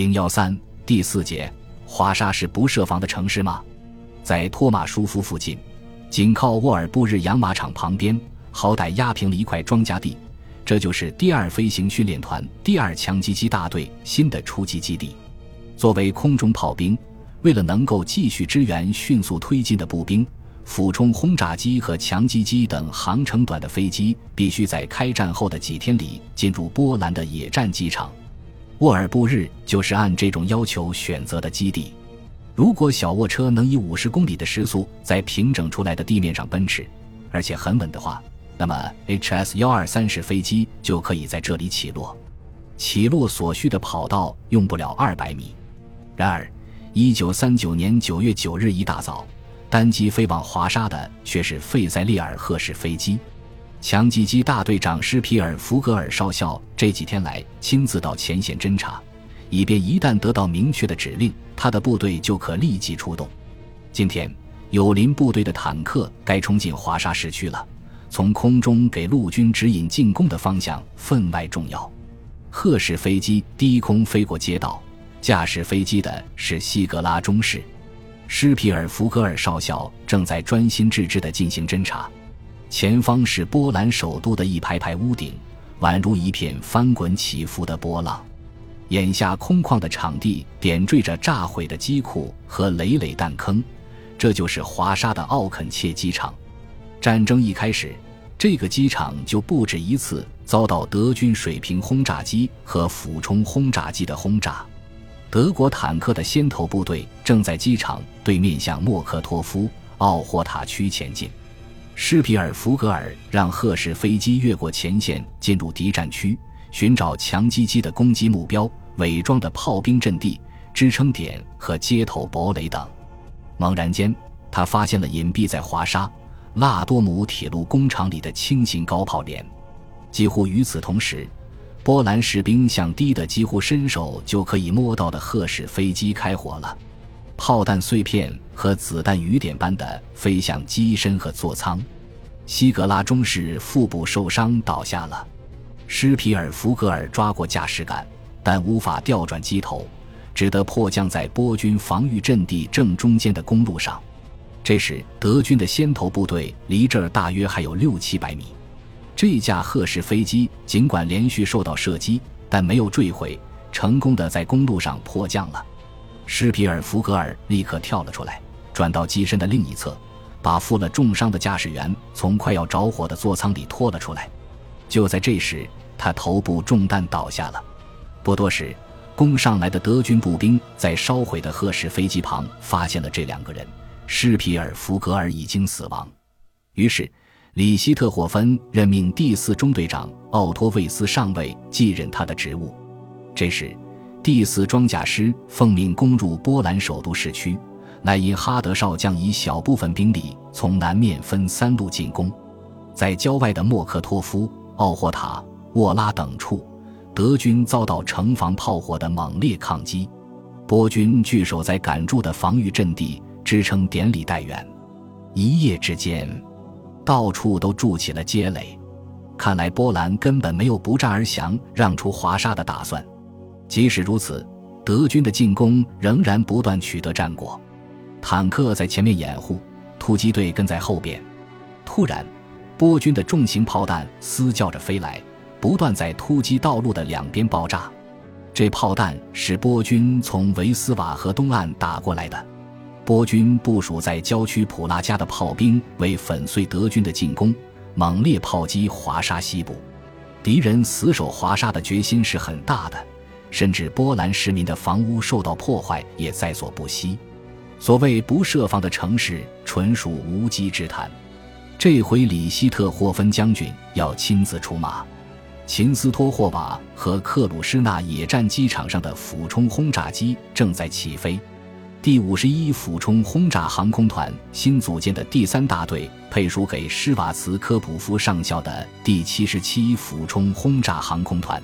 零幺三第四节，华沙是不设防的城市吗？在托马舒夫附近，紧靠沃尔布日养马场旁边，好歹压平了一块庄稼地。这就是第二飞行训练团第二强击机大队新的出击基地。作为空中炮兵，为了能够继续支援迅速推进的步兵，俯冲轰炸机和强击机等航程短的飞机，必须在开战后的几天里进入波兰的野战机场。沃尔布日就是按这种要求选择的基地。如果小卧车能以五十公里的时速在平整出来的地面上奔驰，而且很稳的话，那么 HS 幺二三式飞机就可以在这里起落。起落所需的跑道用不了二百米。然而，一九三九年九月九日一大早，单机飞往华沙的却是费塞利尔赫式飞机。强击机大队长施皮尔福格尔少校这几天来亲自到前线侦察。以便一旦得到明确的指令，他的部队就可立即出动。今天，友邻部队的坦克该冲进华沙市区了。从空中给陆军指引进攻的方向分外重要。赫式飞机低空飞过街道，驾驶飞机的是西格拉中士。施皮尔福格尔少校正在专心致志地进行侦察。前方是波兰首都的一排排屋顶，宛如一片翻滚起伏的波浪。眼下空旷的场地点缀着炸毁的机库和累累弹坑，这就是华沙的奥肯切机场。战争一开始，这个机场就不止一次遭到德军水平轰炸机和俯冲轰炸机的轰炸。德国坦克的先头部队正在机场对面向莫克托夫、奥霍塔区前进。施皮尔福格尔让赫式飞机越过前线，进入敌占区，寻找强击机的攻击目标。伪装的炮兵阵地、支撑点和街头堡垒等。猛然间，他发现了隐蔽在华沙拉多姆铁路工厂里的轻型高炮连。几乎与此同时，波兰士兵向低的几乎伸手就可以摸到的赫式飞机开火了，炮弹碎片和子弹雨点般的飞向机身和座舱。西格拉中士腹部受伤倒下了，施皮尔福格尔抓过驾驶杆。但无法调转机头，只得迫降在波军防御阵地正中间的公路上。这时，德军的先头部队离这儿大约还有六七百米。这架赫式飞机尽管连续受到射击，但没有坠毁，成功的在公路上迫降了。施皮尔福格尔立刻跳了出来，转到机身的另一侧，把负了重伤的驾驶员从快要着火的座舱里拖了出来。就在这时，他头部中弹倒下了。不多时，攻上来的德军步兵在烧毁的赫式飞机旁发现了这两个人。施皮尔福格尔已经死亡，于是里希特霍芬任命第四中队长奥托卫斯上尉继任他的职务。这时，第四装甲师奉命攻入波兰首都市区，乃因哈德少将以小部分兵力从南面分三路进攻，在郊外的莫克托夫、奥霍塔、沃拉等处。德军遭到城防炮火的猛烈抗击，波军据守在赶筑的防御阵地支撑典礼待援。一夜之间，到处都筑起了街垒。看来波兰根本没有不战而降、让出华沙的打算。即使如此，德军的进攻仍然不断取得战果。坦克在前面掩护，突击队跟在后边。突然，波军的重型炮弹嘶叫着飞来。不断在突击道路的两边爆炸，这炮弹是波军从维斯瓦河东岸打过来的。波军部署在郊区普拉加的炮兵为粉碎德军的进攻，猛烈炮击华沙西部。敌人死守华沙的决心是很大的，甚至波兰市民的房屋受到破坏也在所不惜。所谓不设防的城市，纯属无稽之谈。这回里希特霍芬将军要亲自出马。秦斯托霍瓦和克鲁施纳野战机场上的俯冲轰炸机正在起飞。第五十一俯冲轰炸航空团新组建的第三大队，配属给施瓦茨科普夫上校的第七十七俯冲轰炸航空团。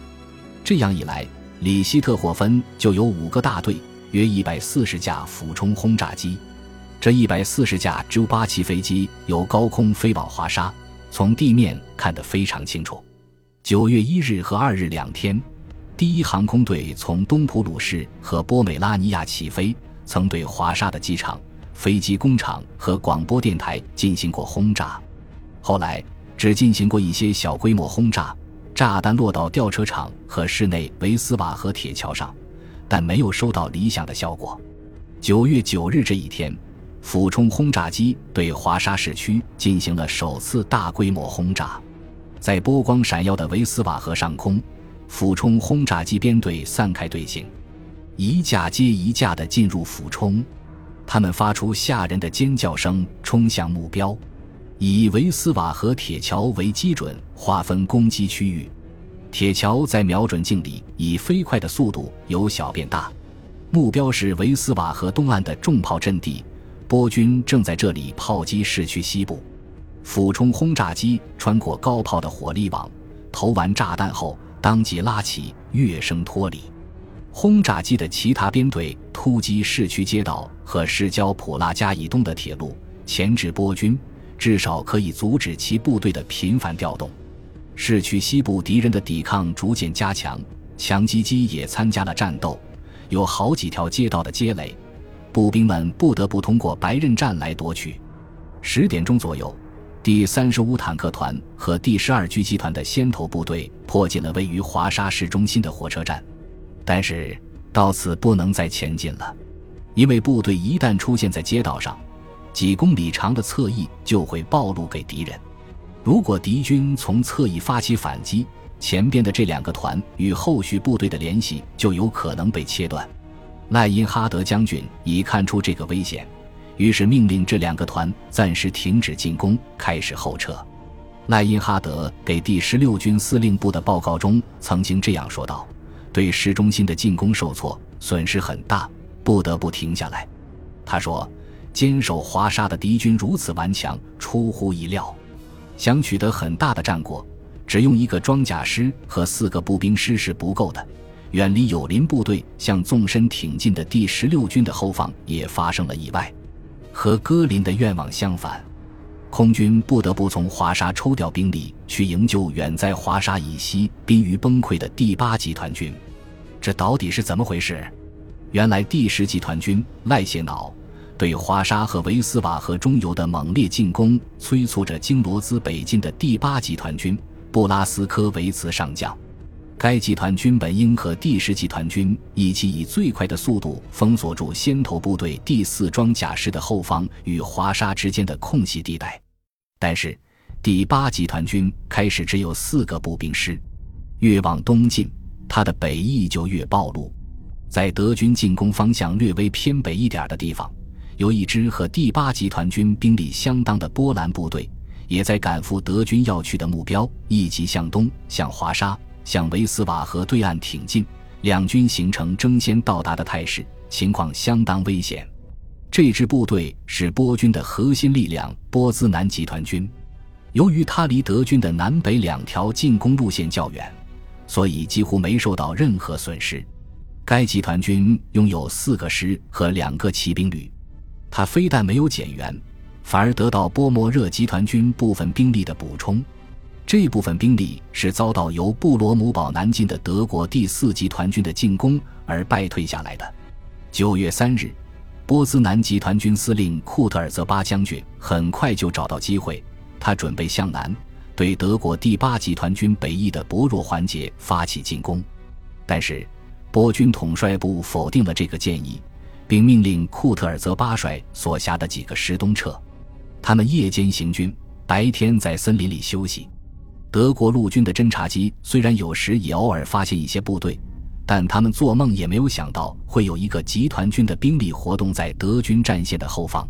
这样一来，里希特霍芬就有五个大队，约一百四十架俯冲轰炸机。这一百四十架 Ju 八七飞机由高空飞往华沙，从地面看得非常清楚。九月一日和二日两天，第一航空队从东普鲁士和波美拉尼亚起飞，曾对华沙的机场、飞机工厂和广播电台进行过轰炸。后来只进行过一些小规模轰炸，炸弹落到吊车厂和室内维斯瓦河铁桥上，但没有收到理想的效果。九月九日这一天，俯冲轰炸机对华沙市区进行了首次大规模轰炸，在波光闪耀的维斯瓦河上空。俯冲轰炸机编队散开队形，一架接一架地进入俯冲，他们发出吓人的尖叫声，冲向目标，以维斯瓦河铁桥为基准划分攻击区域。铁桥在瞄准镜里以飞快的速度由小变大，目标是维斯瓦河东岸的重炮阵地，波军正在这里炮击市区西部。俯冲轰炸机穿过高炮的火力网，投完炸弹后。当即拉起跃升脱离，轰炸机的其他编队突击市区街道和市郊普拉加以东的铁路，钳制波军，至少可以阻止其部队的频繁调动。市区西部敌人的抵抗逐渐加强，强击机也参加了战斗，有好几条街道的街垒，步兵们不得不通过白刃战来夺取。十点钟左右。第三十五坦克团和第十二狙击团的先头部队迫近了位于华沙市中心的火车站，但是到此不能再前进了，因为部队一旦出现在街道上，几公里长的侧翼就会暴露给敌人。如果敌军从侧翼发起反击，前边的这两个团与后续部队的联系就有可能被切断。赖因哈德将军已看出这个危险。于是命令这两个团暂时停止进攻，开始后撤。赖因哈德给第十六军司令部的报告中曾经这样说道：“对市中心的进攻受挫，损失很大，不得不停下来。”他说：“坚守华沙的敌军如此顽强，出乎意料。想取得很大的战果，只用一个装甲师和四个步兵师是不够的。远离友邻部队向纵深挺进的第十六军的后方也发生了意外。”和戈林的愿望相反，空军不得不从华沙抽调兵力去营救远在华沙以西、濒于崩溃的第八集团军。这到底是怎么回事？原来第十集团军赖谢瑙对华沙和维斯瓦河中游的猛烈进攻，催促着经罗兹北进的第八集团军布拉斯科维茨上将。该集团军本应和第十集团军一起以最快的速度封锁住先头部队第四装甲师的后方与华沙之间的空隙地带，但是第八集团军开始只有四个步兵师，越往东进，它的北翼就越暴露。在德军进攻方向略微偏北一点的地方，有一支和第八集团军兵力相当的波兰部队，也在赶赴德军要去的目标，一级向东向华沙。向维斯瓦河对岸挺进，两军形成争先到达的态势，情况相当危险。这支部队是波军的核心力量——波兹南集团军。由于它离德军的南北两条进攻路线较远，所以几乎没受到任何损失。该集团军拥有四个师和两个骑兵旅，他非但没有减员，反而得到波莫热集团军部分兵力的补充。这部分兵力是遭到由布罗姆堡南进的德国第四集团军的进攻而败退下来的。九月三日，波兹南集团军司令库特尔泽巴将军很快就找到机会，他准备向南对德国第八集团军北翼的薄弱环节发起进攻。但是，波军统帅部否定了这个建议，并命令库特尔泽巴帅所辖的几个师东撤。他们夜间行军，白天在森林里休息。德国陆军的侦察机虽然有时也偶尔发现一些部队，但他们做梦也没有想到会有一个集团军的兵力活动在德军战线的后方。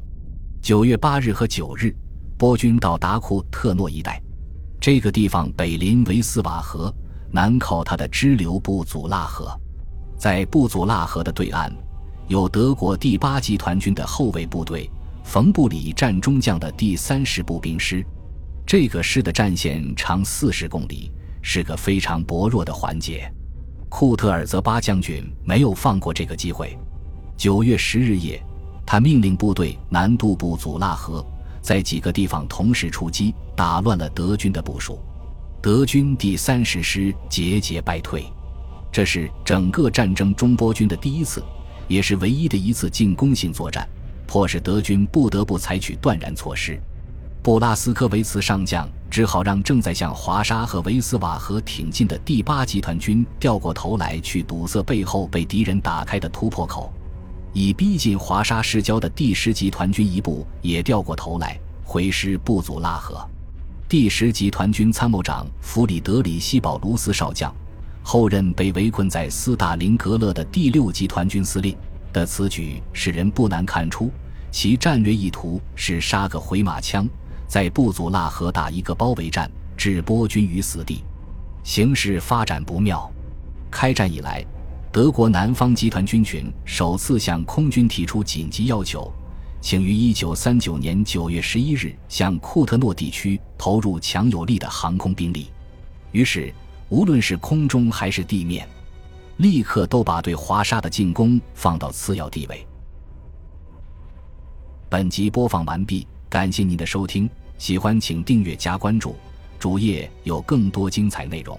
九月八日和九日，波军到达库特诺一带，这个地方北临维斯瓦河，南靠它的支流布祖拉河。在布祖拉河的对岸，有德国第八集团军的后卫部队——冯布里战中将的第三十步兵师。这个师的战线长四十公里，是个非常薄弱的环节。库特尔泽巴将军没有放过这个机会。九月十日夜，他命令部队南渡布祖拉河，在几个地方同时出击，打乱了德军的部署。德军第三十师节节败退。这是整个战争中波军的第一次，也是唯一的一次进攻性作战，迫使德军不得不采取断然措施。布拉斯科维茨上将只好让正在向华沙和维斯瓦河挺进的第八集团军掉过头来，去堵塞背后被敌人打开的突破口。已逼近华沙市郊的第十集团军一部也掉过头来，回师布祖拉河。第十集团军参谋长弗里德里希·保卢斯少将，后任被围困在斯大林格勒的第六集团军司令的此举，使人不难看出其战略意图是杀个回马枪。在布祖拉河打一个包围战，置波军于死地，形势发展不妙。开战以来，德国南方集团军群首次向空军提出紧急要求，请于1939年9月11日向库特诺地区投入强有力的航空兵力。于是，无论是空中还是地面，立刻都把对华沙的进攻放到次要地位。本集播放完毕。感谢您的收听，喜欢请订阅加关注，主页有更多精彩内容。